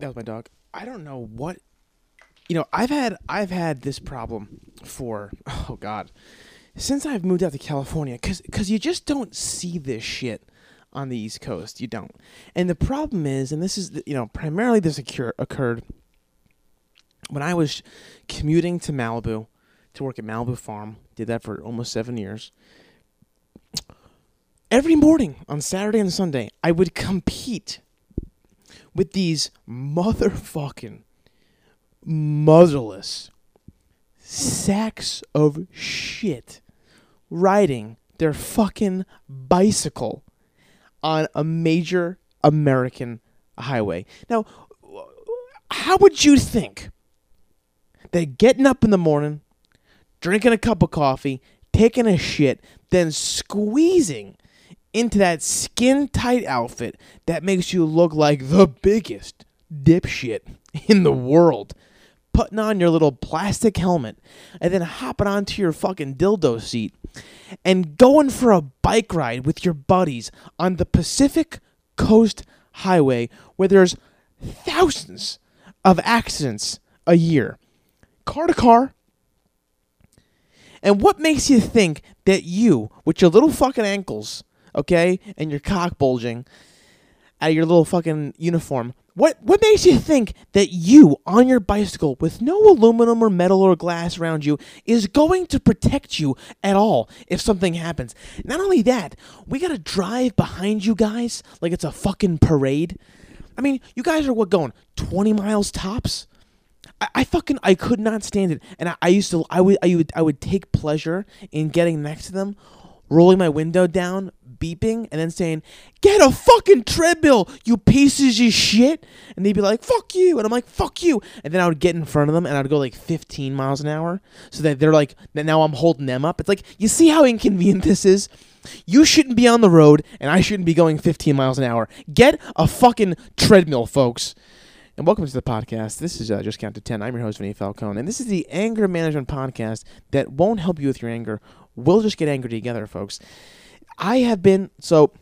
That was my dog. I don't know what you know, I've had I've had this problem for oh god, since I've moved out to California cuz cuz you just don't see this shit on the East Coast. You don't. And the problem is and this is you know, primarily this occur, occurred when I was commuting to Malibu to work at Malibu Farm. Did that for almost 7 years. Every morning on Saturday and Sunday, I would compete with these motherfucking motherless sacks of shit riding their fucking bicycle on a major American highway. Now, how would you think that getting up in the morning, drinking a cup of coffee, taking a shit, then squeezing into that skin tight outfit that makes you look like the biggest dipshit in the world. Putting on your little plastic helmet and then hopping onto your fucking dildo seat and going for a bike ride with your buddies on the Pacific Coast Highway where there's thousands of accidents a year. Car to car, and what makes you think that you, with your little fucking ankles, okay, and your cock bulging out of your little fucking uniform, what what makes you think that you on your bicycle with no aluminum or metal or glass around you is going to protect you at all if something happens? Not only that, we gotta drive behind you guys like it's a fucking parade. I mean, you guys are what going twenty miles tops? I, I fucking I could not stand it, and I, I used to I would I would I would take pleasure in getting next to them, rolling my window down, beeping, and then saying, "Get a fucking treadmill, you pieces of shit!" And they'd be like, "Fuck you," and I'm like, "Fuck you," and then I would get in front of them and I'd go like 15 miles an hour, so that they're like, now I'm holding them up. It's like you see how inconvenient this is. You shouldn't be on the road, and I shouldn't be going 15 miles an hour. Get a fucking treadmill, folks. And welcome to the podcast. This is uh, Just Count to 10. I'm your host, Vinny Falcone. And this is the anger management podcast that won't help you with your anger. We'll just get angry together, folks. I have been, so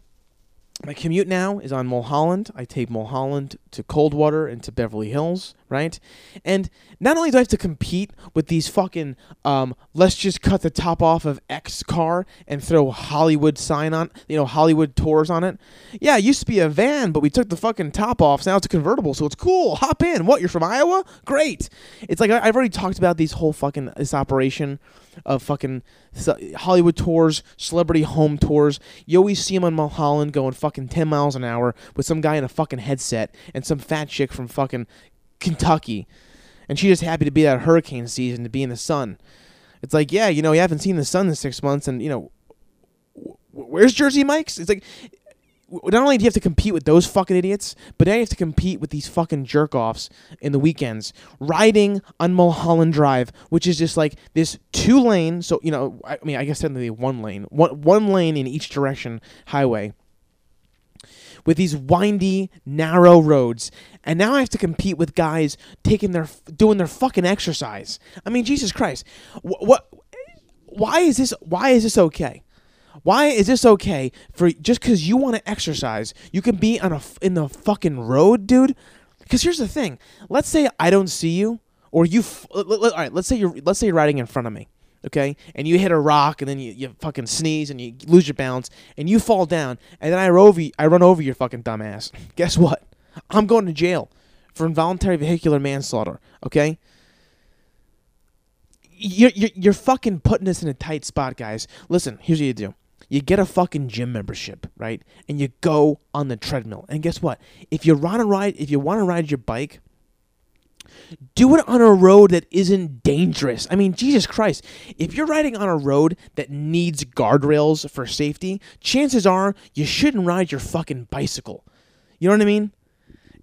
my commute now is on Mulholland. I take Mulholland to Coldwater and to Beverly Hills, right? And not only do I have to compete with these fucking, um, let's just cut the top off of X car and throw Hollywood sign on, you know, Hollywood tours on it. Yeah, it used to be a van, but we took the fucking top off. So now it's a convertible, so it's cool. Hop in. What, you're from Iowa? Great. It's like I- I've already talked about these whole fucking, this operation of fucking Hollywood tours, celebrity home tours. You always see them on Mulholland going fucking 10 miles an hour with some guy in a fucking headset and some fat chick from fucking Kentucky. And she's just happy to be at hurricane season, to be in the sun. It's like, yeah, you know, you haven't seen the sun in six months, and, you know, wh- where's Jersey Mike's? It's like, not only do you have to compete with those fucking idiots, but now you have to compete with these fucking jerk offs in the weekends riding on Mulholland Drive, which is just like this two lane. So you know, I mean, I guess technically one lane, one one lane in each direction highway. With these windy, narrow roads, and now I have to compete with guys taking their doing their fucking exercise. I mean, Jesus Christ, what? what why is this? Why is this okay? Why is this okay for just because you want to exercise? You can be on a in the fucking road, dude. Because here's the thing. Let's say I don't see you, or you. All right. Let's say you're. Let's say you're riding in front of me, okay, and you hit a rock, and then you, you fucking sneeze, and you lose your balance, and you fall down, and then I run over. I run over your fucking dumbass. Guess what? I'm going to jail for involuntary vehicular manslaughter. Okay you're, you're, you're fucking putting us in a tight spot, guys. Listen, here's what you do. You get a fucking gym membership, right? And you go on the treadmill. And guess what? If you want to ride, if you want to ride your bike, do it on a road that isn't dangerous. I mean, Jesus Christ. If you're riding on a road that needs guardrails for safety, chances are you shouldn't ride your fucking bicycle. You know what I mean?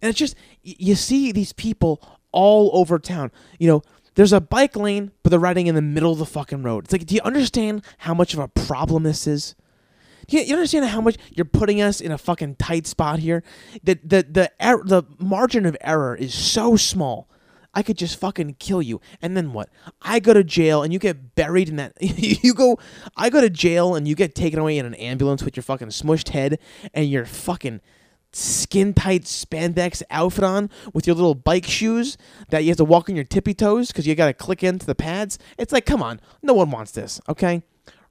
And it's just you see these people all over town. You know, there's a bike lane, but they're riding in the middle of the fucking road. It's like, do you understand how much of a problem this is? Do you, you understand how much you're putting us in a fucking tight spot here? The the the er- the margin of error is so small. I could just fucking kill you, and then what? I go to jail, and you get buried in that. you go, I go to jail, and you get taken away in an ambulance with your fucking smushed head and your fucking skin tight spandex outfit on with your little bike shoes that you have to walk on your tippy toes because you got to click into the pads. It's like, come on, no one wants this, okay?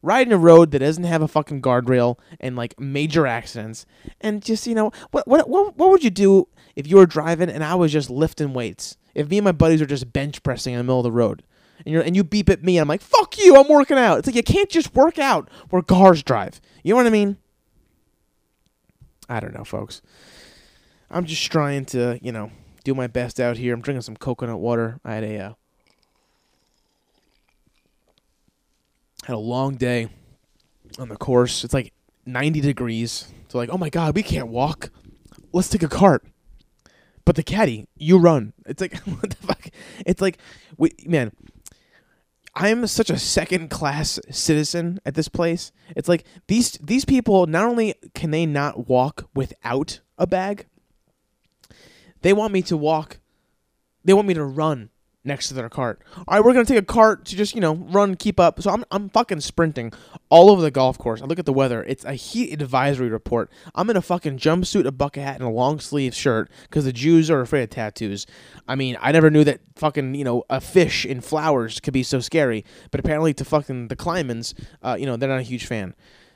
Riding a road that doesn't have a fucking guardrail and like major accidents, and just you know, what what what, what would you do if you were driving and I was just lifting weights? If me and my buddies were just bench pressing in the middle of the road, and you're and you beep at me, and I'm like, "Fuck you! I'm working out." It's like you can't just work out where cars drive. You know what I mean? I don't know, folks. I'm just trying to, you know, do my best out here. I'm drinking some coconut water. I had a uh, had a long day on the course. It's like 90 degrees. So like, oh my god, we can't walk. Let's take a cart. But the caddy, you run. It's like what the fuck? It's like, we, man. I am such a second class citizen at this place. It's like these these people not only can they not walk without a bag, they want me to walk. They want me to run next to their cart. All right, we're gonna take a cart to just you know run, keep up. So I'm I'm fucking sprinting all over the golf course. I look at the weather. It's a heat advisory report. I'm in a fucking jumpsuit, a bucket hat, and a long sleeve shirt because the Jews are afraid of tattoos. I mean, I never knew that fucking you know a fish in flowers could be so scary, but apparently to fucking the Klymans, uh, you know they're not a huge fan.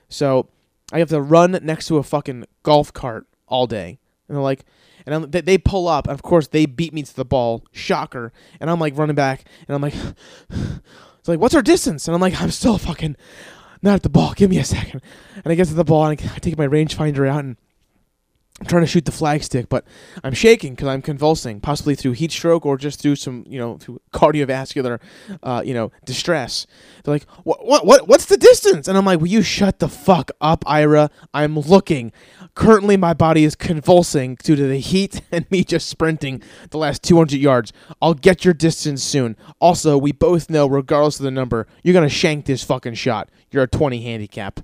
So I have to run next to a fucking golf cart all day, and they're like and I'm, they, pull up, and of course they beat me to the ball. Shocker! And I'm like running back, and I'm like, it's like, what's our distance? And I'm like, I'm still fucking not at the ball. Give me a second. And I get to the ball, and I, I take my rangefinder out, and I'm trying to shoot the flagstick, but I'm shaking because I'm convulsing, possibly through heat stroke or just through some, you know, through cardiovascular, uh, you know, distress. They're like, "What? What? What? What's the distance?" And I'm like, "Will you shut the fuck up, Ira? I'm looking. Currently, my body is convulsing due to the heat and me just sprinting the last 200 yards. I'll get your distance soon. Also, we both know, regardless of the number, you're gonna shank this fucking shot. You're a 20 handicap."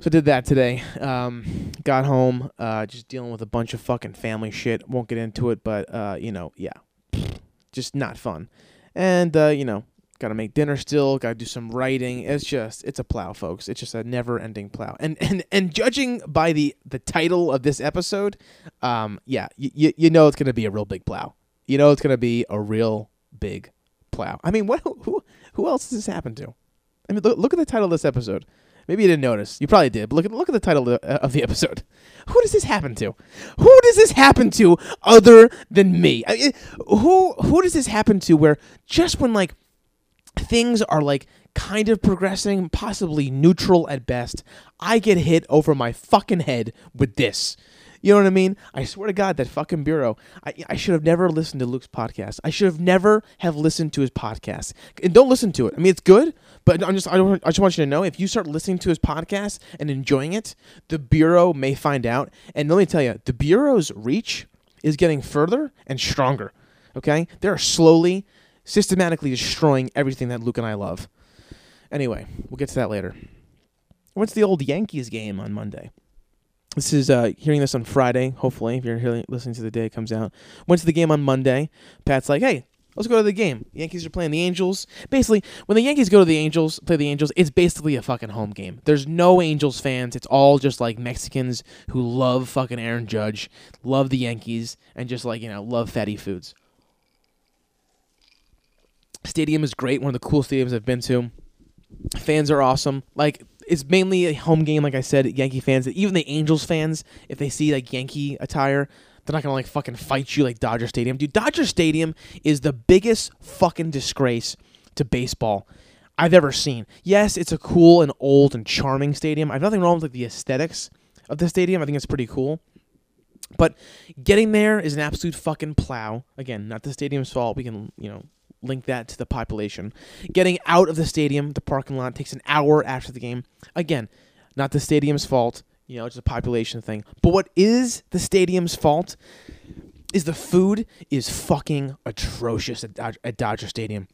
So did that today. Um, got home, uh, just dealing with a bunch of fucking family shit. Won't get into it, but uh, you know, yeah, just not fun. And uh, you know, got to make dinner still. Got to do some writing. It's just, it's a plow, folks. It's just a never-ending plow. And and and judging by the the title of this episode, um, yeah, you you know it's gonna be a real big plow. You know it's gonna be a real big plow. I mean, what who who else does this happen to? I mean, look, look at the title of this episode. Maybe you didn't notice. You probably did. But look at look at the title of the, episode. Who does this happen to? Who does this happen to other than me? I, eh, who who does this happen to? Where just when like things are like kind of progressing, possibly neutral at best, I get hit over my fucking head with this. You know what I mean? I swear to God, that fucking bureau. I, I should have never listened to Luke's podcast. I should have never have listened to his podcast. And don't listen to it. I mean, it's good, but I'm just I, don't, I just want you to know if you start listening to his podcast and enjoying it, the bureau may find out. And let me tell you, the bureau's reach is getting further and stronger. Okay, they're slowly, systematically destroying everything that Luke and I love. Anyway, we'll get to that later. What's the old Yankees game on Monday? This is uh, hearing this on Friday. Hopefully, if you're hearing, listening to the day it comes out. Went to the game on Monday. Pat's like, "Hey, let's go to the game. The Yankees are playing the Angels. Basically, when the Yankees go to the Angels, play the Angels, it's basically a fucking home game. There's no Angels fans. It's all just like Mexicans who love fucking Aaron Judge, love the Yankees, and just like you know love fatty foods. Stadium is great. One of the coolest stadiums I've been to. Fans are awesome. Like it's mainly a home game, like I said. Yankee fans, even the Angels fans, if they see like Yankee attire, they're not gonna like fucking fight you like Dodger Stadium, dude. Dodger Stadium is the biggest fucking disgrace to baseball I've ever seen. Yes, it's a cool and old and charming stadium. I have nothing wrong with like the aesthetics of the stadium. I think it's pretty cool. But getting there is an absolute fucking plow. Again, not the stadium's fault. We can, you know, link that to the population. Getting out of the stadium, the parking lot takes an hour after the game. Again, not the stadium's fault. You know, it's a population thing. But what is the stadium's fault is the food is fucking atrocious at, Dodger, at Dodger Stadium.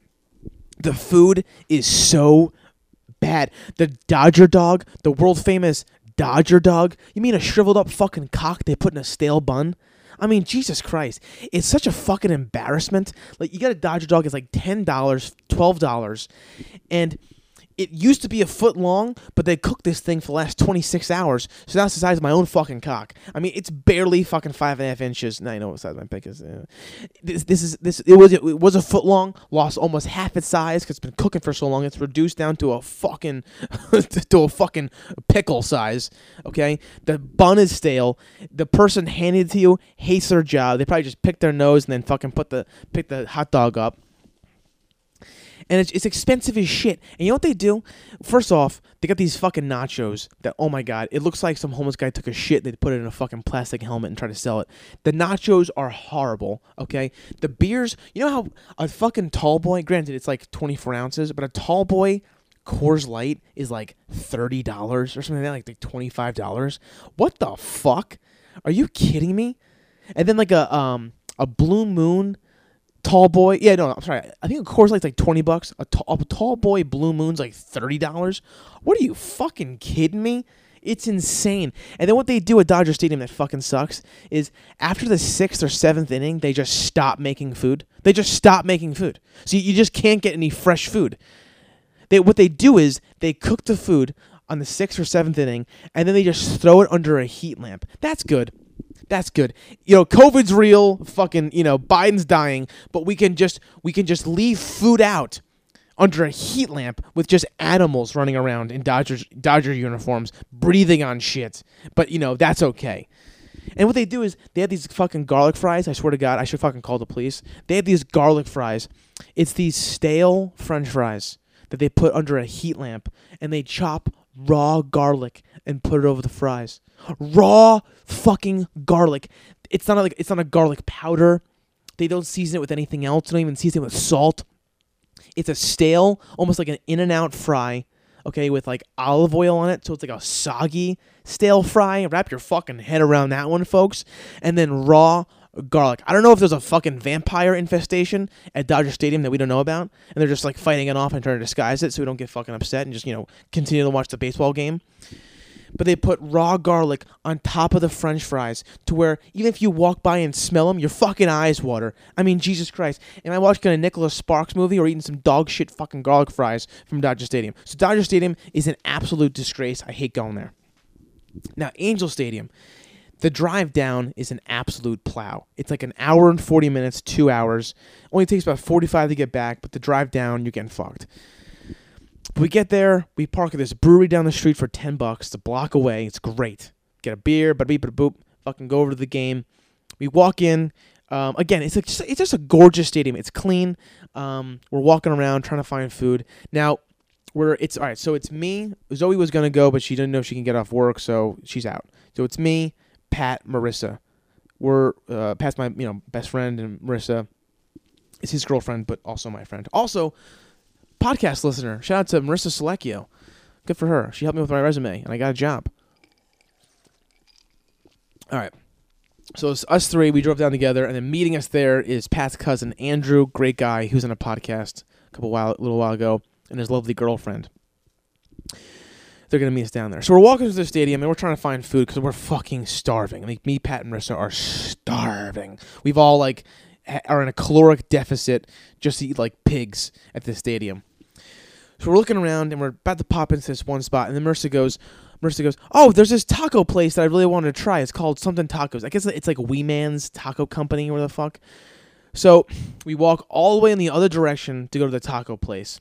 The food is so bad. The Dodger dog, the world famous Dodger dog. You mean a shriveled up fucking cock they put in a stale bun? I mean, Jesus Christ. It's such a fucking embarrassment. Like, you got a Dodger dog, it's like $10, $12. And it used to be a foot long, but they cooked this thing for the last 26 hours. So now it's the size of my own fucking cock. I mean, it's barely fucking five and a half inches. Now I know what size my pick is. This, this is this. It was it was a foot long. Lost almost half its size because it's been cooking for so long. It's reduced down to a fucking to a fucking pickle size. Okay, the bun is stale. The person handed it to you hates their job. They probably just picked their nose and then fucking put the pick the hot dog up and it's, it's expensive as shit. And you know what they do? First off, they got these fucking nachos that oh my god, it looks like some homeless guy took a shit. They put it in a fucking plastic helmet and tried to sell it. The nachos are horrible. Okay, the beers. You know how a fucking tall boy. Granted, it's like twenty four ounces, but a tall boy. Coors Light is like thirty dollars or something like that, like, like twenty five dollars. What the fuck? Are you kidding me? And then like a um a Blue Moon tall boy. Yeah, no, I'm sorry. I think a Coors Light's like twenty bucks. A tall, a tall boy Blue Moon's like thirty dollars. What are you fucking kidding me? It's insane. And then what they do at Dodger Stadium that fucking sucks is after the sixth or seventh inning, they just stop making food. They just stop making food. So you just can't get any fresh food. They what they do is they cook the food on the sixth or seventh inning, and then they just throw it under a heat lamp. That's good. That's good. You know, COVID's real. Fucking, you know, Biden's dying, but we can just we can just leave food out under a heat lamp with just animals running around in Dodger Dodger uniforms, breathing on shit. But you know, that's okay. And what they do is they have these fucking garlic fries. I swear to God, I should fucking call the police. They have these garlic fries. It's these stale French fries that they put under a heat lamp, and they chop raw garlic and put it over the fries. Raw fucking garlic. It's not like it's not a garlic powder. They don't season it with anything else. They don't even season it with salt. It's a stale, almost like an in and out fry, okay, with like olive oil on it. So it's like a soggy, stale fry. Wrap your fucking head around that one, folks. And then raw garlic. I don't know if there's a fucking vampire infestation at Dodger Stadium that we don't know about, and they're just like fighting it off and trying to disguise it so we don't get fucking upset and just, you know, continue to watch the baseball game but they put raw garlic on top of the french fries to where even if you walk by and smell them, your fucking eyes water. I mean, Jesus Christ. Am I watching a Nicholas Sparks movie or eating some dog shit fucking garlic fries from Dodger Stadium? So Dodger Stadium is an absolute disgrace. I hate going there. Now, Angel Stadium. The drive down is an absolute plow. It's like an hour and 40 minutes, two hours. Only takes about 45 to get back, but the drive down, you're getting fucked. We get there, we park at this brewery down the street for 10 bucks. It's a block away. It's great. Get a beer, but beep, boop, fucking go over to the game. We walk in. Um, again, it's, a, it's just a gorgeous stadium. It's clean. Um, we're walking around trying to find food. Now, we're it's all right. So it's me. Zoe was gonna go, but she didn't know she can get off work, so she's out. So it's me, Pat, Marissa. We're uh, Pat's my you know best friend, and Marissa is his girlfriend, but also my friend. Also, podcast listener. Shout out to Marissa Selecchio. Good for her. She helped me with my resume, and I got a job. All right. So it's us three. We drove down together, and then meeting us there is Pat's cousin Andrew, great guy, who's on a podcast a couple while, little while ago, and his lovely girlfriend. They're gonna meet us down there. So we're walking to the stadium, and we're trying to find food because we're fucking starving. Like me, Pat, and Marissa are starving. We've all like are in a caloric deficit just to eat like pigs at the stadium. So we're looking around and we're about to pop into this one spot, and then Marissa goes, Marissa goes, "Oh, there's this taco place that I really wanted to try. It's called something tacos. I guess it's like Wee Man's Taco Company or the fuck." So we walk all the way in the other direction to go to the taco place.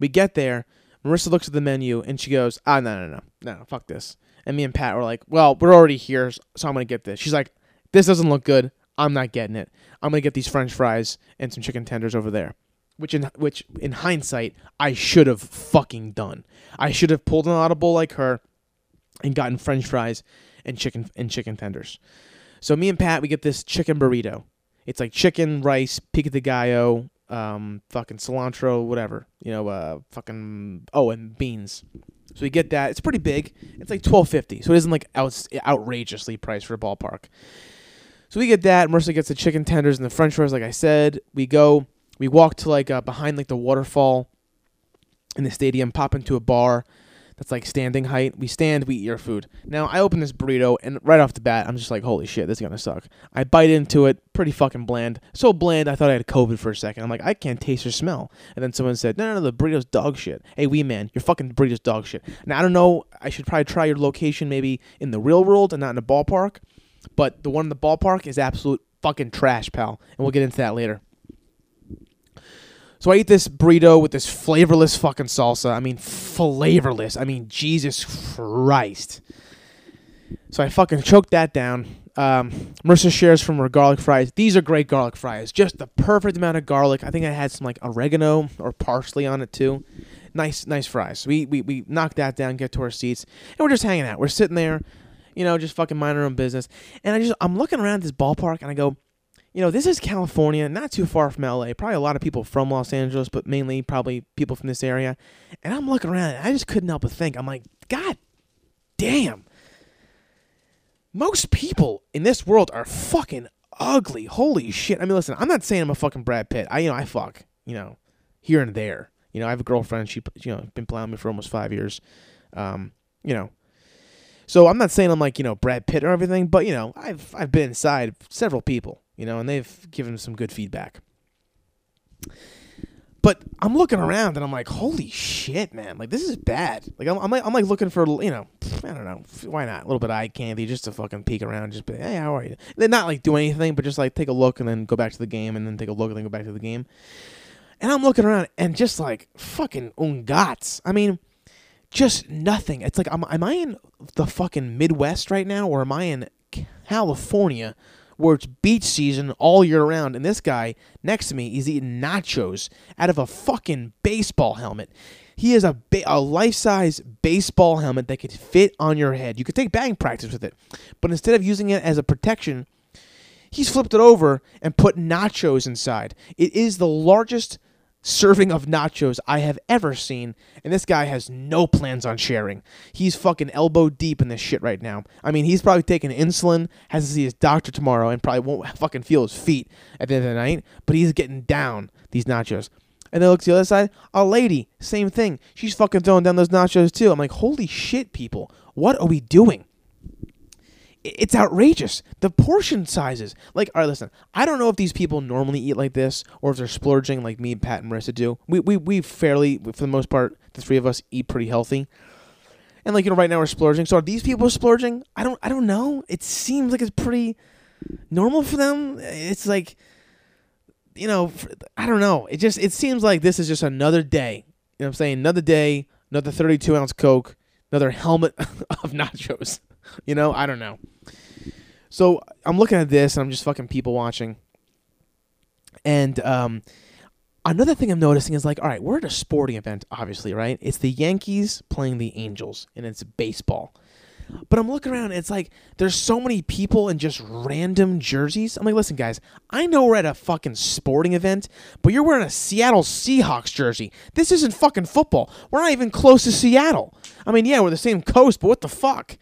We get there. Marissa looks at the menu and she goes, "Ah, no, no, no, no, fuck this." And me and Pat were like, "Well, we're already here, so I'm gonna get this." She's like, "This doesn't look good. I'm not getting it. I'm gonna get these French fries and some chicken tenders over there." which in which in hindsight I should have fucking done. I should have pulled an audible like her and gotten French fries and chicken and chicken tenders. So me and Pat we get this chicken burrito. It's like chicken, rice, pico de gallo, um, fucking cilantro, whatever. You know, uh, fucking oh, and beans. So we get that. It's pretty big. It's like twelve fifty. So it isn't like out, outrageously priced for a ballpark. So we get that. Marissa gets the chicken tenders and the French fries. Like I said, we go we walk to like uh, behind like the waterfall in the stadium, pop into a bar. That's like standing height. We stand, we eat your food. Now I open this burrito and right off the bat, I'm just like, holy shit, this is gonna suck. I bite into it, pretty fucking bland. So bland, I thought I had COVID for a second. I'm like, I can't taste or smell. And then someone said, no, no, no, the burrito's dog shit. Hey, wee man, your fucking burrito's dog shit. Now I don't know. I should probably try your location maybe in the real world and not in a ballpark. But the one in the ballpark is absolute fucking trash, pal. And we'll get into that later. So I eat this burrito with this flavorless fucking salsa. I mean, flavorless. I mean, Jesus Christ. So I fucking choked that down. Um, shares from her garlic fries. These are great garlic fries. Just the perfect amount of garlic. I think I had some like oregano or parsley on it too. Nice, nice fries. We, we, we knocked that down, get to our seats, and we're just hanging out. We're sitting there, you know, just fucking minding our own business. And I just, I'm looking around this ballpark and I go, you know, this is California, not too far from LA. Probably a lot of people from Los Angeles, but mainly probably people from this area. And I'm looking around and I just couldn't help but think, I'm like, God damn. Most people in this world are fucking ugly. Holy shit. I mean, listen, I'm not saying I'm a fucking Brad Pitt. I, you know, I fuck, you know, here and there. You know, I have a girlfriend. She, you know, been plowing me for almost five years. Um, you know, so I'm not saying I'm like you know Brad Pitt or everything, but you know I've I've been inside several people, you know, and they've given some good feedback. But I'm looking around and I'm like, holy shit, man! Like this is bad. Like I'm, I'm like I'm like looking for you know I don't know why not a little bit of eye candy just to fucking peek around, just be hey how are you? Then not like do anything, but just like take a look and then go back to the game and then take a look and then go back to the game. And I'm looking around and just like fucking ungats. I mean, just nothing. It's like, am, am I in the fucking Midwest right now, or am I in California, where it's beach season all year round? And this guy next to me is eating nachos out of a fucking baseball helmet. He has a ba- a life size baseball helmet that could fit on your head. You could take batting practice with it, but instead of using it as a protection, he's flipped it over and put nachos inside. It is the largest serving of nachos I have ever seen, and this guy has no plans on sharing. He's fucking elbow deep in this shit right now. I mean, he's probably taking insulin, has to see his doctor tomorrow, and probably won't fucking feel his feet at the end of the night, but he's getting down these nachos. And then look to the other side, a lady, same thing. She's fucking throwing down those nachos too. I'm like, holy shit, people, what are we doing? It's outrageous. The portion sizes. Like, all right, listen. I don't know if these people normally eat like this or if they're splurging like me, Pat, and Marissa do. We we we fairly, for the most part, the three of us eat pretty healthy. And like you know, right now we're splurging. So are these people splurging? I don't I don't know. It seems like it's pretty normal for them. It's like you know, I don't know. It just it seems like this is just another day. You know what I'm saying? Another day, another 32 ounce Coke, another helmet of nachos. You know, I don't know. So I'm looking at this and I'm just fucking people watching. And um, another thing I'm noticing is like, all right, we're at a sporting event, obviously, right? It's the Yankees playing the Angels, and it's baseball. But I'm looking around, it's like there's so many people in just random jerseys. I'm like, listen, guys, I know we're at a fucking sporting event, but you're wearing a Seattle Seahawks jersey. This isn't fucking football. We're not even close to Seattle. I mean, yeah, we're the same coast, but what the fuck?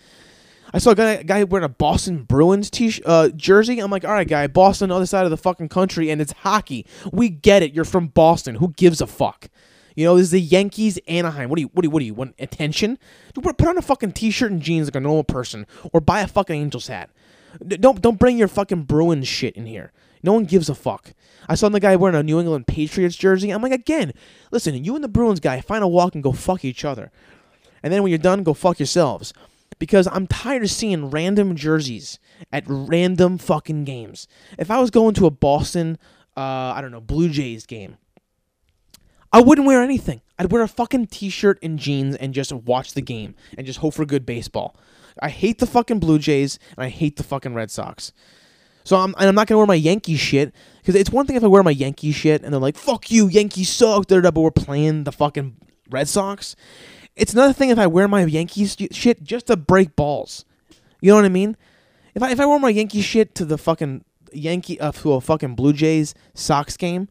I saw a guy, a guy wearing a Boston Bruins t- uh, jersey. I'm like, all right, guy, Boston, other side of the fucking country, and it's hockey. We get it. You're from Boston. Who gives a fuck? You know, this is the Yankees, Anaheim. What do you, what do you, what do you want? Attention? Put on a fucking t-shirt and jeans like a normal person, or buy a fucking Angels hat. Don't, don't bring your fucking Bruins shit in here. No one gives a fuck. I saw the guy wearing a New England Patriots jersey. I'm like, again, listen, you and the Bruins guy, find a walk and go fuck each other. And then when you're done, go fuck yourselves because I'm tired of seeing random jerseys at random fucking games. If I was going to a Boston, uh, I don't know, Blue Jays game, I wouldn't wear anything. I'd wear a fucking t-shirt and jeans and just watch the game and just hope for good baseball. I hate the fucking Blue Jays and I hate the fucking Red Sox. So I'm, and I'm not gonna wear my Yankee shit because it's one thing if I wear my Yankee shit and they're like, "Fuck you, Yankees suck," but we're playing the fucking Red Sox. It's another thing if I wear my Yankees shit just to break balls. You know what I mean? If I if I wear my Yankee shit to the fucking Yankee uh, to a fucking Blue Jays Sox game,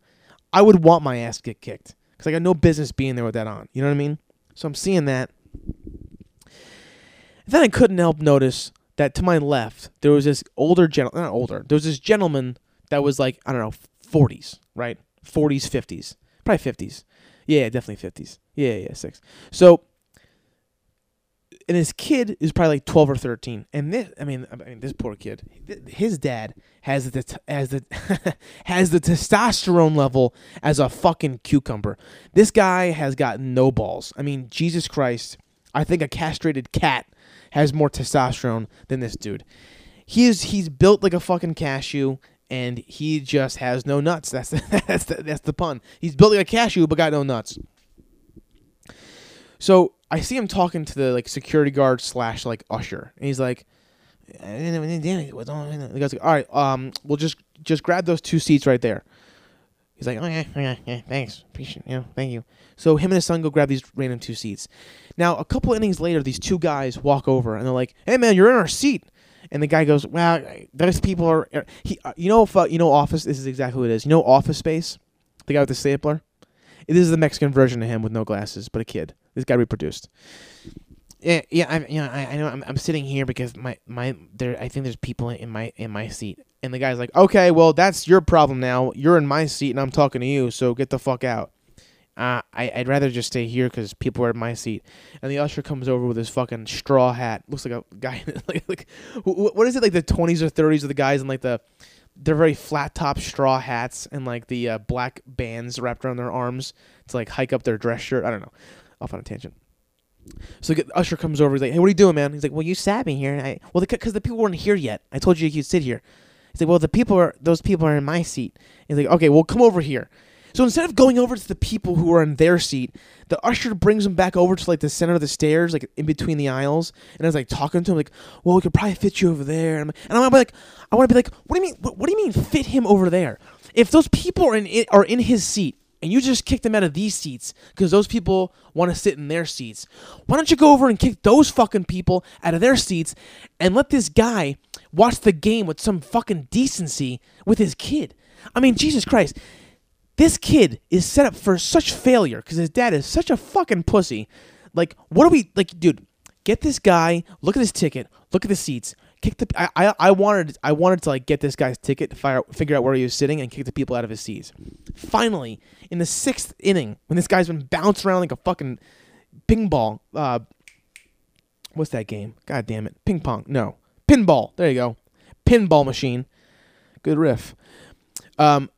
I would want my ass get kicked because I got no business being there with that on. You know what I mean? So I'm seeing that. Then I couldn't help notice that to my left there was this older gentleman, not older. There was this gentleman that was like I don't know, 40s, right? 40s, 50s, probably 50s. Yeah, definitely 50s. Yeah, yeah, six. So and his kid is probably like 12 or 13 and this i mean i mean this poor kid his dad has the has the has the testosterone level as a fucking cucumber. This guy has got no balls. I mean jesus christ i think a castrated cat has more testosterone than this dude. He is he's built like a fucking cashew and he just has no nuts. That's the, that's the, that's the pun. He's built like a cashew but got no nuts. So I see him talking to the like security guard slash like usher, and he's like, the guy's like, all right, um, we'll just just grab those two seats right there. He's like, okay, okay, yeah, thanks, appreciate, you thank you. So him and his son go grab these random two seats. Now a couple innings later, these two guys walk over and they're like, hey man, you're in our seat. And the guy goes, well, those people are. He, uh, you know, if, uh, you know, Office. This is exactly what it is. You know, Office Space, the guy with the stapler. This is the Mexican version of him with no glasses, but a kid. This guy reproduced. Yeah, yeah, I'm, you know, I, I know I'm, I'm sitting here because my, my, there, I think there's people in my, in my seat, and the guy's like, okay, well, that's your problem now. You're in my seat, and I'm talking to you, so get the fuck out. Uh, I, I'd rather just stay here because people are in my seat. And the usher comes over with his fucking straw hat. Looks like a guy, like, like, what is it, like the 20s or 30s of the guys in like the, they're very flat top straw hats and like the uh, black bands wrapped around their arms to like hike up their dress shirt. I don't know off on a tangent. So usher comes over. He's like, "Hey, what are you doing, man?" He's like, "Well, you sat me here." and I well, because the, people weren't here yet. I told you you could sit here. He's like, "Well, the people are those people are in my seat." He's like, "Okay, well, come over here." So instead of going over to the people who are in their seat, the usher brings them back over to like the center of the stairs, like in between the aisles, and I was like talking to him, like, "Well, we could probably fit you over there." And I'm, and I'm like, "I want to be like, what do you mean? What, what do you mean fit him over there? If those people are in are in his seat." and you just kick them out of these seats because those people want to sit in their seats. Why don't you go over and kick those fucking people out of their seats and let this guy watch the game with some fucking decency with his kid? I mean, Jesus Christ. This kid is set up for such failure because his dad is such a fucking pussy. Like, what are we like, dude? Get this guy. Look at his ticket. Look at the seats kick the I, I, I wanted I wanted to like get this guy's ticket to fire, figure out where he was sitting and kick the people out of his seats. Finally, in the sixth inning, when this guy's been bounced around like a fucking ping ball, uh, what's that game? God damn it, ping pong? No, pinball. There you go, pinball machine. Good riff. Um,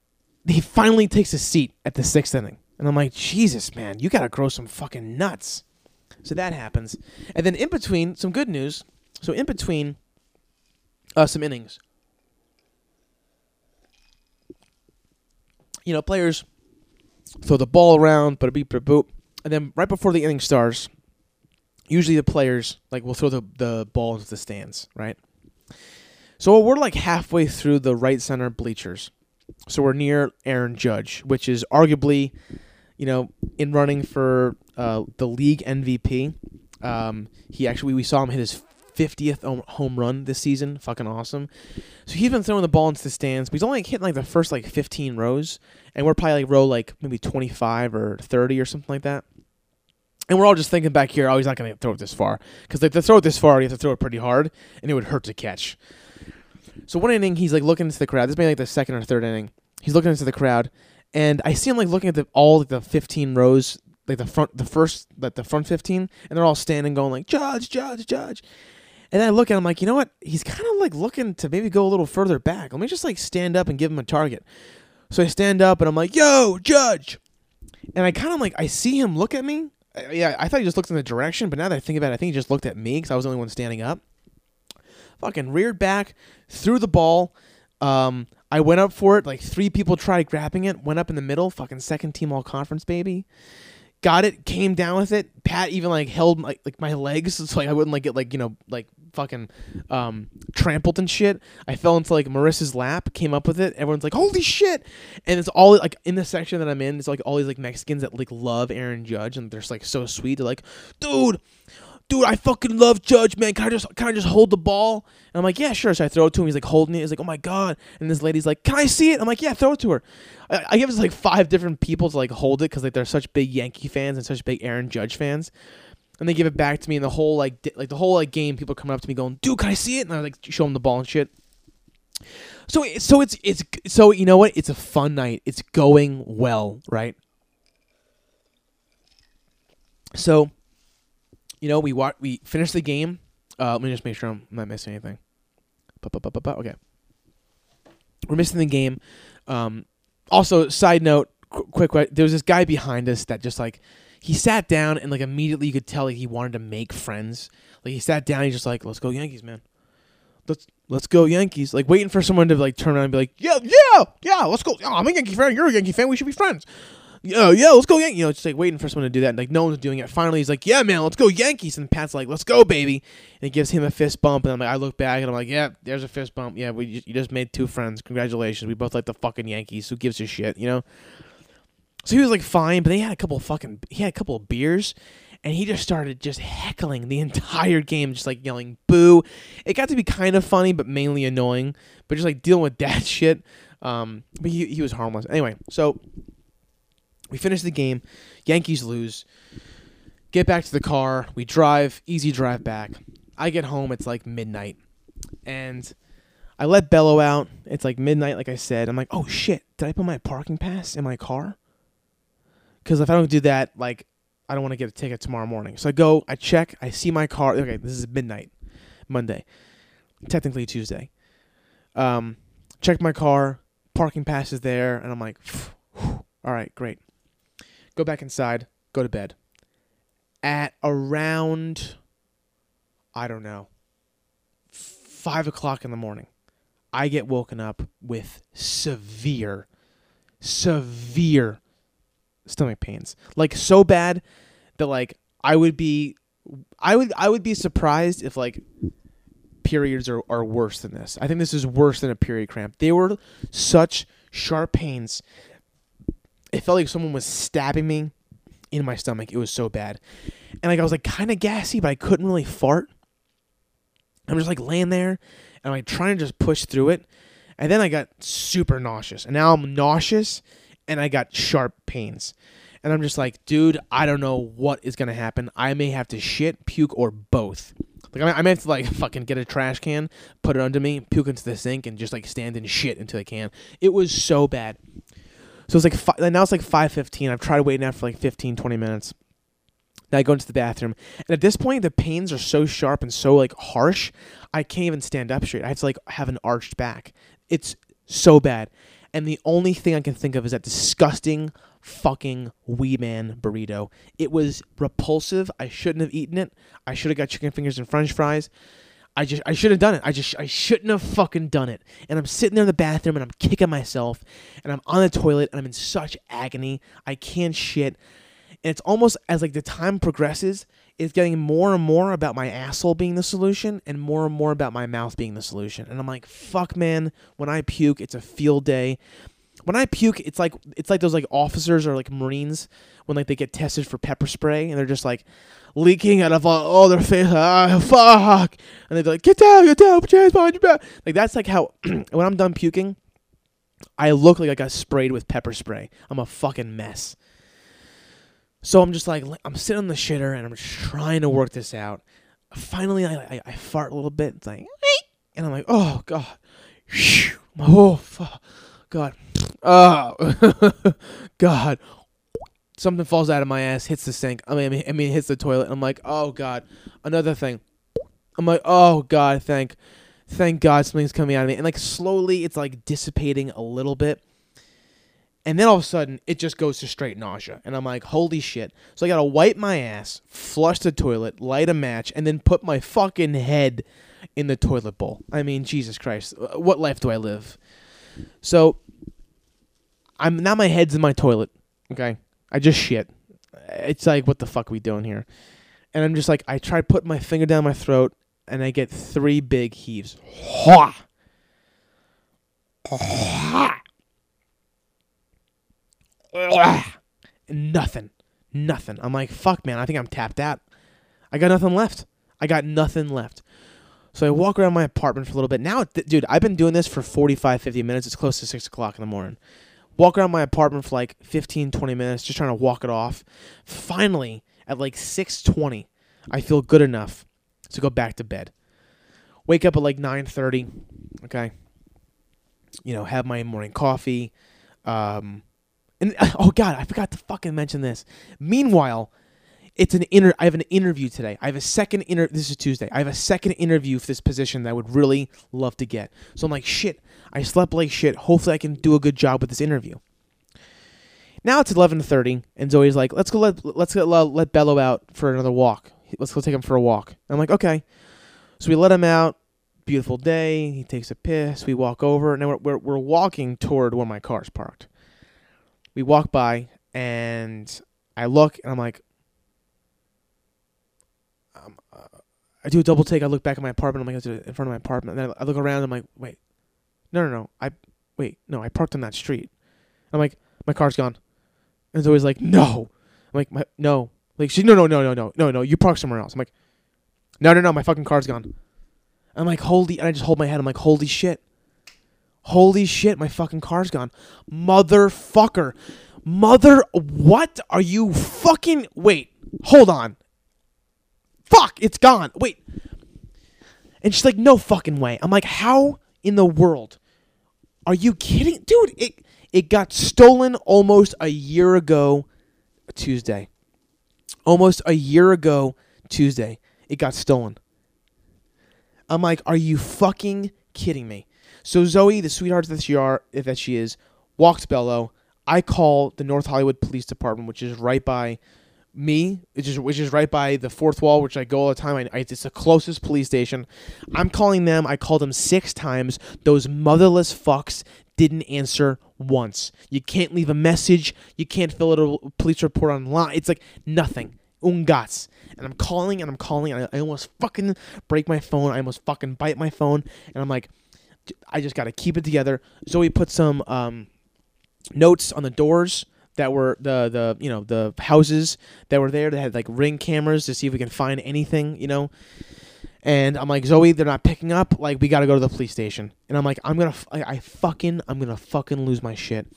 he finally takes a seat at the sixth inning, and I'm like, Jesus, man, you gotta grow some fucking nuts. So that happens, and then in between, some good news. So in between uh, some innings. You know, players throw the ball around, but a beep, boop, and then right before the inning starts, usually the players like will throw the the ball into the stands, right? So we're like halfway through the right center bleachers. So we're near Aaron Judge, which is arguably, you know, in running for uh, the league MVP. Um, he actually we saw him hit his 50th home run this season. Fucking awesome. So he's been throwing the ball into the stands, but he's only hitting like the first like 15 rows, and we're probably like row like maybe 25 or 30 or something like that. And we're all just thinking back here, oh, he's not going to throw it this far. Because like, to throw it this far, you have to throw it pretty hard, and it would hurt to catch. So one inning, he's like looking into the crowd. This may be like the second or third inning. He's looking into the crowd, and I see him like looking at the all like, the 15 rows, like the front, the first, like the front 15, and they're all standing, going like, "Judge, Judge, Judge." And I look at him like, you know what? He's kind of like looking to maybe go a little further back. Let me just like stand up and give him a target. So I stand up and I'm like, yo, judge. And I kind of like, I see him look at me. Yeah, I thought he just looked in the direction, but now that I think about it, I think he just looked at me because I was the only one standing up. Fucking reared back, threw the ball. Um, I went up for it. Like three people tried grabbing it. Went up in the middle. Fucking second team all conference, baby got it, came down with it. Pat even like held my, like my legs so like I wouldn't like get like you know like fucking um, trampled and shit. I fell into like Marissa's lap, came up with it. Everyone's like, "Holy shit!" And it's all like in the section that I'm in. It's like all these like Mexicans that like love Aaron Judge and they're like so sweet. They're like, "Dude, dude, I fucking love Judge, man. Can I just can I just hold the ball?" And I'm like, "Yeah, sure." So I throw it to him. He's like holding it. He's like, "Oh my god!" And this lady's like, "Can I see it?" I'm like, "Yeah, throw it to her." I, I give us like five different people to like hold it because like they're such big Yankee fans and such big Aaron Judge fans. And they give it back to me, and the whole like di- like the whole like game, people are coming up to me going, "Dude, can I see it?" And I like show them the ball and shit. So so it's it's so you know what? It's a fun night. It's going well, right? So you know, we wa- we finished the game. Uh, let me just make sure I'm not missing anything. Okay. We're missing the game. Um, also, side note, qu- quick, quick, there was this guy behind us that just like he sat down and like immediately you could tell like he wanted to make friends. Like he sat down, he's just like, "Let's go Yankees, man. Let's let's go Yankees." Like waiting for someone to like turn around and be like, "Yeah, yeah, yeah, let's go. Oh, I'm a Yankee fan. You're a Yankee fan. We should be friends." Yeah, yeah, let's go Yankees. You know, just like waiting for someone to do that. And, like no one's doing it. Finally, he's like, "Yeah, man, let's go Yankees." And Pat's like, "Let's go, baby." And he gives him a fist bump. And I'm like, I look back and I'm like, "Yeah, there's a fist bump. Yeah, we you just made two friends. Congratulations. We both like the fucking Yankees. Who gives a shit, you know?" So he was like fine, but they had a couple fucking he had a couple of beers and he just started just heckling the entire game, just like yelling boo. It got to be kind of funny, but mainly annoying. But just like dealing with that shit. Um, but he he was harmless. Anyway, so we finish the game. Yankees lose. Get back to the car. We drive. Easy drive back. I get home. It's like midnight, and I let Bello out. It's like midnight, like I said. I'm like, oh shit! Did I put my parking pass in my car? Because if I don't do that, like, I don't want to get a ticket tomorrow morning. So I go, I check, I see my car. Okay, this is midnight, Monday, technically Tuesday. Um, check my car, parking pass is there, and I'm like, all right, great. Go back inside, go to bed. At around, I don't know, five o'clock in the morning, I get woken up with severe, severe stomach pains. Like so bad that like I would be I would I would be surprised if like periods are, are worse than this. I think this is worse than a period cramp. They were such sharp pains. It felt like someone was stabbing me in my stomach. It was so bad. And like I was like kind of gassy, but I couldn't really fart. I'm just like laying there and I'm like trying to just push through it. And then I got super nauseous. And now I'm nauseous and I got sharp pains. And I'm just like, dude, I don't know what is gonna happen. I may have to shit, puke, or both. Like I may have to like fucking get a trash can, put it under me, puke into the sink, and just like stand and shit into the can. It was so bad. So it's like fi- now it's like five fifteen. I've tried waiting out for like 15, 20 minutes. Then I go into the bathroom, and at this point, the pains are so sharp and so like harsh, I can't even stand up straight. I have to like have an arched back. It's so bad and the only thing I can think of is that disgusting fucking Wee Man burrito. It was repulsive. I shouldn't have eaten it. I should have got chicken fingers and french fries. I just I should have done it. I just I shouldn't have fucking done it. And I'm sitting there in the bathroom and I'm kicking myself and I'm on the toilet and I'm in such agony. I can't shit. And it's almost as like the time progresses, it's getting more and more about my asshole being the solution and more and more about my mouth being the solution. And I'm like, fuck man, when I puke, it's a field day. When I puke, it's like it's like those like officers or like Marines when like they get tested for pepper spray and they're just like leaking out of all their face. Ah, fuck! And they're like, get down, get down, put your hands behind your back. Like that's like how when I'm done puking, I look like I got sprayed with pepper spray. I'm a fucking mess. So I'm just like, I'm sitting on the shitter and I'm just trying to work this out. Finally, I, I, I fart a little bit. It's like, and I'm like, oh, God. Oh, fuck. God. Oh, God. Something falls out of my ass, hits the sink. I mean, I mean, hits the toilet. I'm like, oh, God. Another thing. I'm like, oh, God, thank, thank God something's coming out of me. And like, slowly, it's like dissipating a little bit. And then all of a sudden, it just goes to straight nausea. And I'm like, holy shit. So I gotta wipe my ass, flush the toilet, light a match, and then put my fucking head in the toilet bowl. I mean, Jesus Christ. Uh, what life do I live? So I'm now my head's in my toilet. Okay. I just shit. It's like, what the fuck are we doing here? And I'm just like, I try put my finger down my throat, and I get three big heaves. Ha! Ha! nothing. Nothing. I'm like, fuck, man. I think I'm tapped out. I got nothing left. I got nothing left. So I walk around my apartment for a little bit. Now, dude, I've been doing this for 45, 50 minutes. It's close to 6 o'clock in the morning. Walk around my apartment for like 15, 20 minutes, just trying to walk it off. Finally, at like 6.20, I feel good enough to go back to bed. Wake up at like 9.30, okay? You know, have my morning coffee. Um, and oh god, I forgot to fucking mention this. Meanwhile, it's an inter. I have an interview today. I have a second inter. This is Tuesday. I have a second interview for this position that I would really love to get. So I'm like, shit. I slept like shit. Hopefully, I can do a good job with this interview. Now it's 11:30, and Zoe's like, "Let's go let let's go let, let Bello out for another walk. Let's go take him for a walk." I'm like, "Okay." So we let him out. Beautiful day. He takes a piss. We walk over, and we're we're, we're walking toward where my car's parked. We walk by, and I look, and I'm like, um, uh, I do a double take. I look back at my apartment. I'm like, in front of my apartment. And then I look around. I'm like, wait, no, no, no. I wait, no. I parked on that street. I'm like, my car's gone. And Zoe's like, no. I'm like, my, no. Like, she, no, no, no, no, no, no, no. You park somewhere else. I'm like, no, no, no. My fucking car's gone. I'm like, holy. And I just hold my head. I'm like, holy shit. Holy shit. My fucking car's gone. Motherfucker. Mother. What are you fucking. Wait. Hold on. Fuck. It's gone. Wait. And she's like, no fucking way. I'm like, how in the world? Are you kidding? Dude, it it got stolen almost a year ago Tuesday. Almost a year ago Tuesday. It got stolen. I'm like, are you fucking kidding me? So Zoe, the sweetheart that she are that she is, walks Bello. I call the North Hollywood Police Department, which is right by me, which is which is right by the fourth wall, which I go all the time. I, I, it's the closest police station. I'm calling them. I called them six times. Those motherless fucks didn't answer once. You can't leave a message. You can't fill out a police report online. It's like nothing. Ungats. And I'm calling and I'm calling. And I, I almost fucking break my phone. I almost fucking bite my phone. And I'm like, I just got to keep it together. Zoe put some um, notes on the doors that were the the you know the houses that were there that had like ring cameras to see if we can find anything you know and I'm like, Zoe, they're not picking up. Like, we got to go to the police station. And I'm like, I'm going to, I fucking, I'm to fucking lose my shit.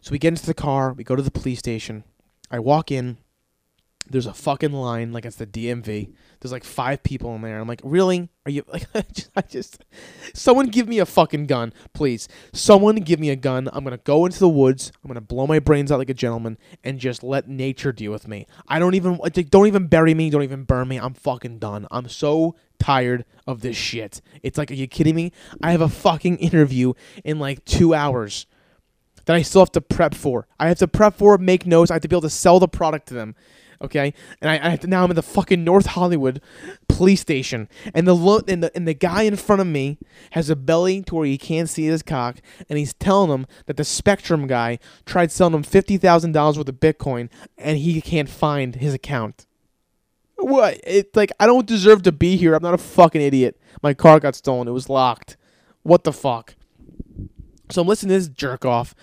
So we get into the car. We go to the police station. I walk in. There's a fucking line like it's the DMV. There's like five people in there. I'm like, really? Are you like? I just, I just, someone give me a fucking gun, please. Someone give me a gun. I'm gonna go into the woods. I'm gonna blow my brains out like a gentleman and just let nature deal with me. I don't even, don't even bury me. Don't even burn me. I'm fucking done. I'm so tired of this shit. It's like, are you kidding me? I have a fucking interview in like two hours that I still have to prep for. I have to prep for, make notes. I have to be able to sell the product to them. Okay, and I, I to, now I'm in the fucking North Hollywood police station, and the lo- and the and the guy in front of me has a belly to where he can't see his cock, and he's telling him that the Spectrum guy tried selling him fifty thousand dollars worth of Bitcoin, and he can't find his account. What? It's like I don't deserve to be here. I'm not a fucking idiot. My car got stolen. It was locked. What the fuck? So I'm listening to this jerk off.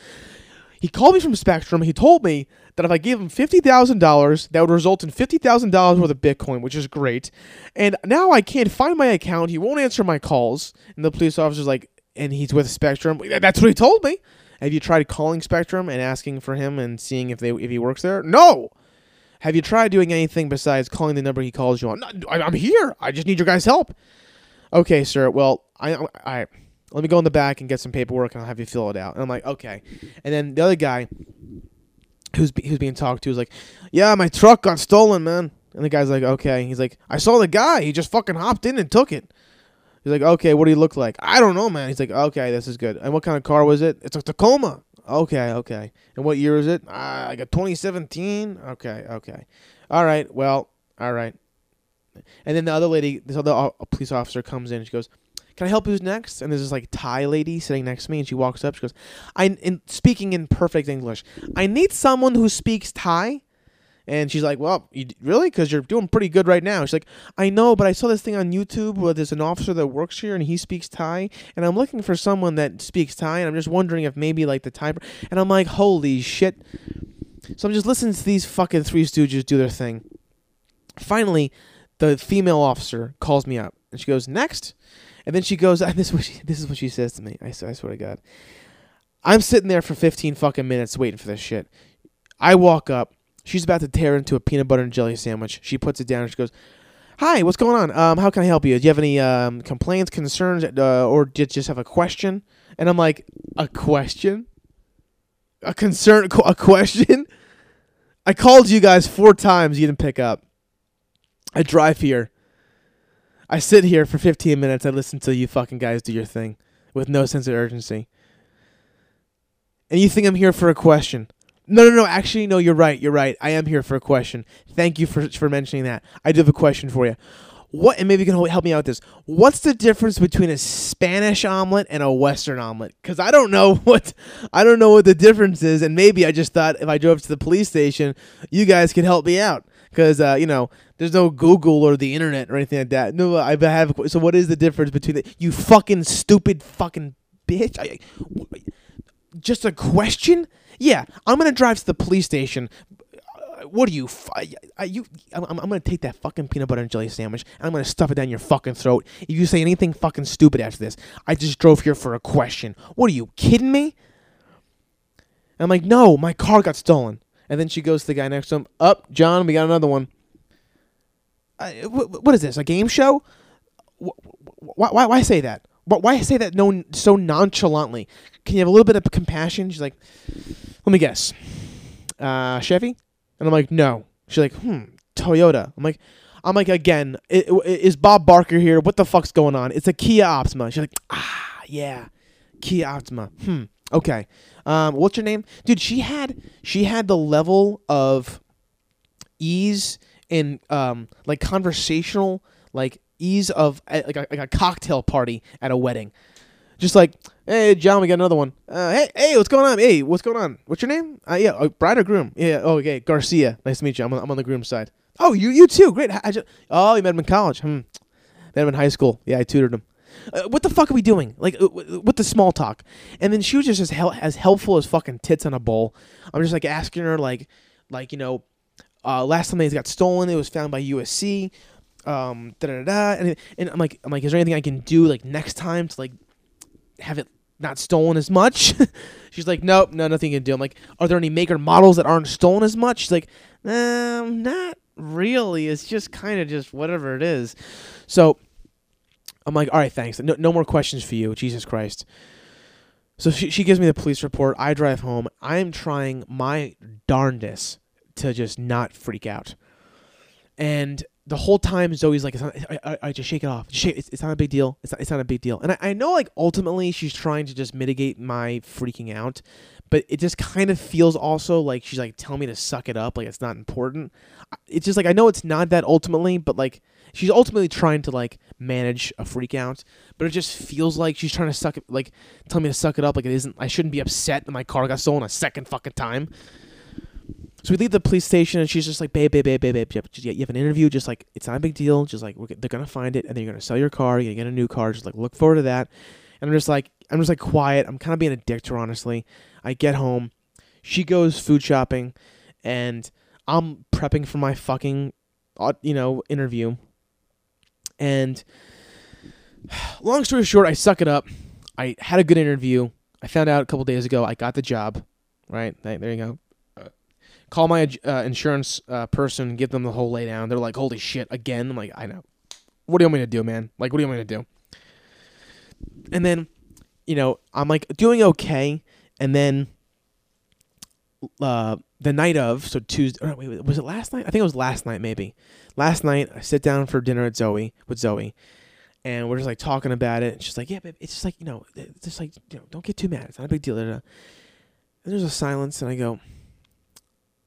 He called me from Spectrum. He told me that if I gave him fifty thousand dollars, that would result in fifty thousand dollars worth of Bitcoin, which is great. And now I can't find my account. He won't answer my calls. And the police officer's like, and he's with Spectrum. That's what he told me. Have you tried calling Spectrum and asking for him and seeing if they if he works there? No. Have you tried doing anything besides calling the number he calls you on? No, I'm here. I just need your guys' help. Okay, sir. Well, I I let me go in the back and get some paperwork and I'll have you fill it out. And I'm like, okay. And then the other guy who's who's being talked to is like, yeah, my truck got stolen, man. And the guy's like, okay. He's like, I saw the guy. He just fucking hopped in and took it. He's like, okay, what do you look like? I don't know, man. He's like, okay, this is good. And what kind of car was it? It's a Tacoma. Okay, okay. And what year is it? Uh, like a 2017. Okay, okay. All right. Well, all right. And then the other lady, this other police officer comes in and she goes, "Can I help? Who's next?" And there's this like Thai lady sitting next to me, and she walks up. She goes, "I in speaking in perfect English. I need someone who speaks Thai." And she's like, "Well, you, really? Because you're doing pretty good right now." She's like, "I know, but I saw this thing on YouTube where there's an officer that works here and he speaks Thai, and I'm looking for someone that speaks Thai, and I'm just wondering if maybe like the Thai." And I'm like, "Holy shit!" So I'm just listening to these fucking Three Stooges do their thing. Finally, the female officer calls me up and she goes next, and then she goes. And this is what she, this is what she says to me. I, I swear to God, I'm sitting there for 15 fucking minutes waiting for this shit. I walk up. She's about to tear into a peanut butter and jelly sandwich. She puts it down and she goes, "Hi, what's going on? Um, how can I help you? Do you have any um, complaints, concerns, uh, or just have a question?" And I'm like, "A question? A concern? A question?" I called you guys four times. You didn't pick up. I drive here. I sit here for 15 minutes. I listen to you fucking guys do your thing with no sense of urgency. And you think I'm here for a question. No, no, no. Actually, no, you're right. You're right. I am here for a question. Thank you for, for mentioning that. I do have a question for you. What, and maybe you can help me out with this. What's the difference between a Spanish omelet and a Western omelet? Because I don't know what I don't know what the difference is, and maybe I just thought if I drove to the police station, you guys could help me out. Because uh, you know, there's no Google or the internet or anything like that. No, I have. So what is the difference between the you fucking stupid fucking bitch? I, just a question? Yeah, I'm gonna drive to the police station. Uh, What are you? I- you, I'm, I'm gonna take that fucking peanut butter and jelly sandwich and I'm gonna stuff it down your fucking throat. If you say anything fucking stupid after this, I just drove here for a question. What are you kidding me? I'm like, no, my car got stolen. And then she goes to the guy next to him. Up, John, we got another one. Uh, wh- what is this? A game show? Wh- wh- Why, why, say that? Wh- Why say that no, so nonchalantly? Can you have a little bit of compassion? She's like, let me guess. Uh, Chevy? And I'm like, no. She's like, hmm, Toyota. I'm like, I'm like, again, is Bob Barker here? What the fuck's going on? It's a Kia Optima. She's like, ah, yeah, Kia Optima. Hmm, okay. Um, what's your name, dude? She had she had the level of ease and um like conversational like ease of uh, like a, like a cocktail party at a wedding. Just like, hey, John, we got another one. Uh, hey, hey, what's going on? Hey, what's going on? What's your name? Uh, yeah, uh, bride or groom? Yeah. Oh, okay, Garcia. Nice to meet you. I'm on, I'm on the groom side. Oh, you you too. Great. I just, oh, you met him in college. Hmm. Met him in high school. Yeah, I tutored him. Uh, what the fuck are we doing? Like, uh, with the small talk. And then she was just as hel- as helpful as fucking tits on a bowl. I'm just like asking her, like, like you know, uh, last time they got stolen, it was found by USC. Um, da da da. And, and I'm like, I'm like, is there anything I can do like next time to like have it not stolen as much? She's like, nope, no, nothing you can do. I'm like, are there any maker models that aren't stolen as much? She's like, um, not really. It's just kind of just whatever it is. So I'm like, all right, thanks. No, no more questions for you. Jesus Christ. So she, she gives me the police report. I drive home. I am trying my darndest to just not freak out. And the whole time Zoe's like, not, I, I, I just shake it off. Shake, it's, it's not a big deal. It's not, it's not a big deal. And I, I know like ultimately she's trying to just mitigate my freaking out, but it just kind of feels also like she's like telling me to suck it up, like it's not important. It's just like I know it's not that ultimately, but like she's ultimately trying to like manage a freak out, but it just feels like she's trying to suck it, like tell me to suck it up, like it isn't. I shouldn't be upset that my car got stolen a second fucking time. So we leave the police station, and she's just like, "Babe, babe, babe, babe, babe, you have, an interview. Just like it's not a big deal. Just like they're gonna find it, and then you're gonna sell your car. You're gonna get a new car. Just like look forward to that." And I'm just like, I'm just like quiet. I'm kind of being a dick to her, honestly. I get home, she goes food shopping, and I'm prepping for my fucking, uh, you know, interview. And long story short, I suck it up. I had a good interview. I found out a couple days ago I got the job. Right there, you go. Call my uh, insurance uh, person, give them the whole laydown. They're like, "Holy shit!" Again, I'm like, "I know." What do you want me to do, man? Like, what do you want me to do? And then, you know, I'm like doing okay, and then uh, the night of, so Tuesday. Wait, wait, was it last night? I think it was last night, maybe. Last night, I sit down for dinner at Zoe with Zoe, and we're just like talking about it. And she's like, "Yeah, babe, it's just like you know, just like you know, don't get too mad. It's not a big deal." da, da, da." And there's a silence, and I go,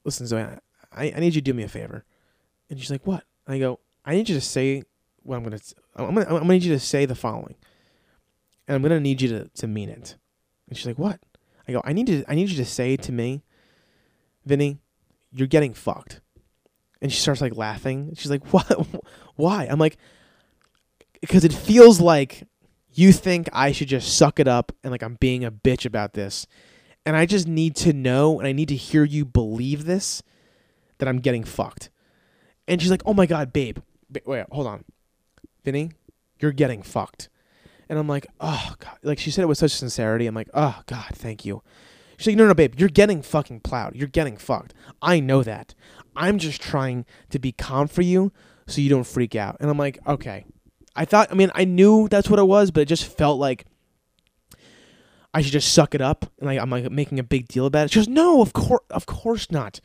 "Listen, Zoe, I, I need you to do me a favor." And she's like, "What?" And I go, "I need you to say what I'm gonna. I'm gonna. I'm gonna need you to say the following, and I'm gonna need you to to mean it." And she's like, "What?" I go, "I need to. I need you to say to me, Vinny, you're getting fucked." And she starts like laughing. She's like, "What? Why?" I'm like, "Because it feels like you think I should just suck it up and like I'm being a bitch about this." And I just need to know and I need to hear you believe this that I'm getting fucked. And she's like, "Oh my god, babe. Ba- wait, hold on. Vinny, you're getting fucked." And I'm like, "Oh god." Like she said it with such sincerity. I'm like, "Oh god, thank you." She's like, "No, no, babe. You're getting fucking plowed. You're getting fucked. I know that. I'm just trying to be calm for you so you don't freak out." And I'm like, "Okay." I thought I mean, I knew that's what it was, but it just felt like I should just suck it up and like I'm like making a big deal about it. She goes, No, of course of course not.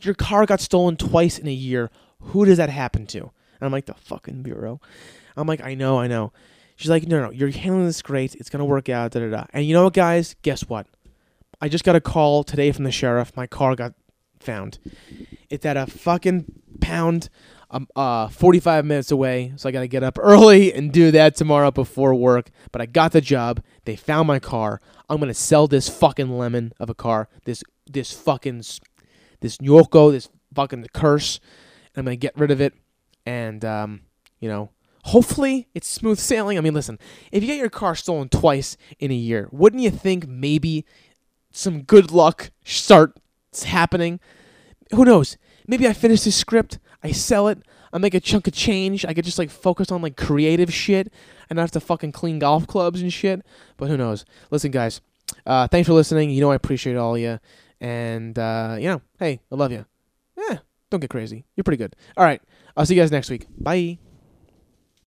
Your car got stolen twice in a year. Who does that happen to? And I'm like, the fucking bureau. I'm like, I know, I know. She's like, no, no, you're handling this great. It's gonna work out. Da da da. And you know what, guys? Guess what? I just got a call today from the sheriff. My car got found. It's at a fucking pound, um, uh, 45 minutes away. So I got to get up early and do that tomorrow before work. But I got the job. They found my car. I'm gonna sell this fucking lemon of a car. This this fucking this Nyoko, this fucking curse. And I'm gonna get rid of it. And um, you know, hopefully it's smooth sailing. I mean, listen, if you get your car stolen twice in a year, wouldn't you think maybe some good luck starts happening? Who knows? Maybe I finish this script, I sell it, I make a chunk of change. I could just like focus on like creative shit and not have to fucking clean golf clubs and shit. But who knows? Listen, guys, uh, thanks for listening. You know I appreciate all of you, and uh, you know, hey, I love you. Yeah, don't get crazy. You're pretty good. All right, I'll see you guys next week. Bye.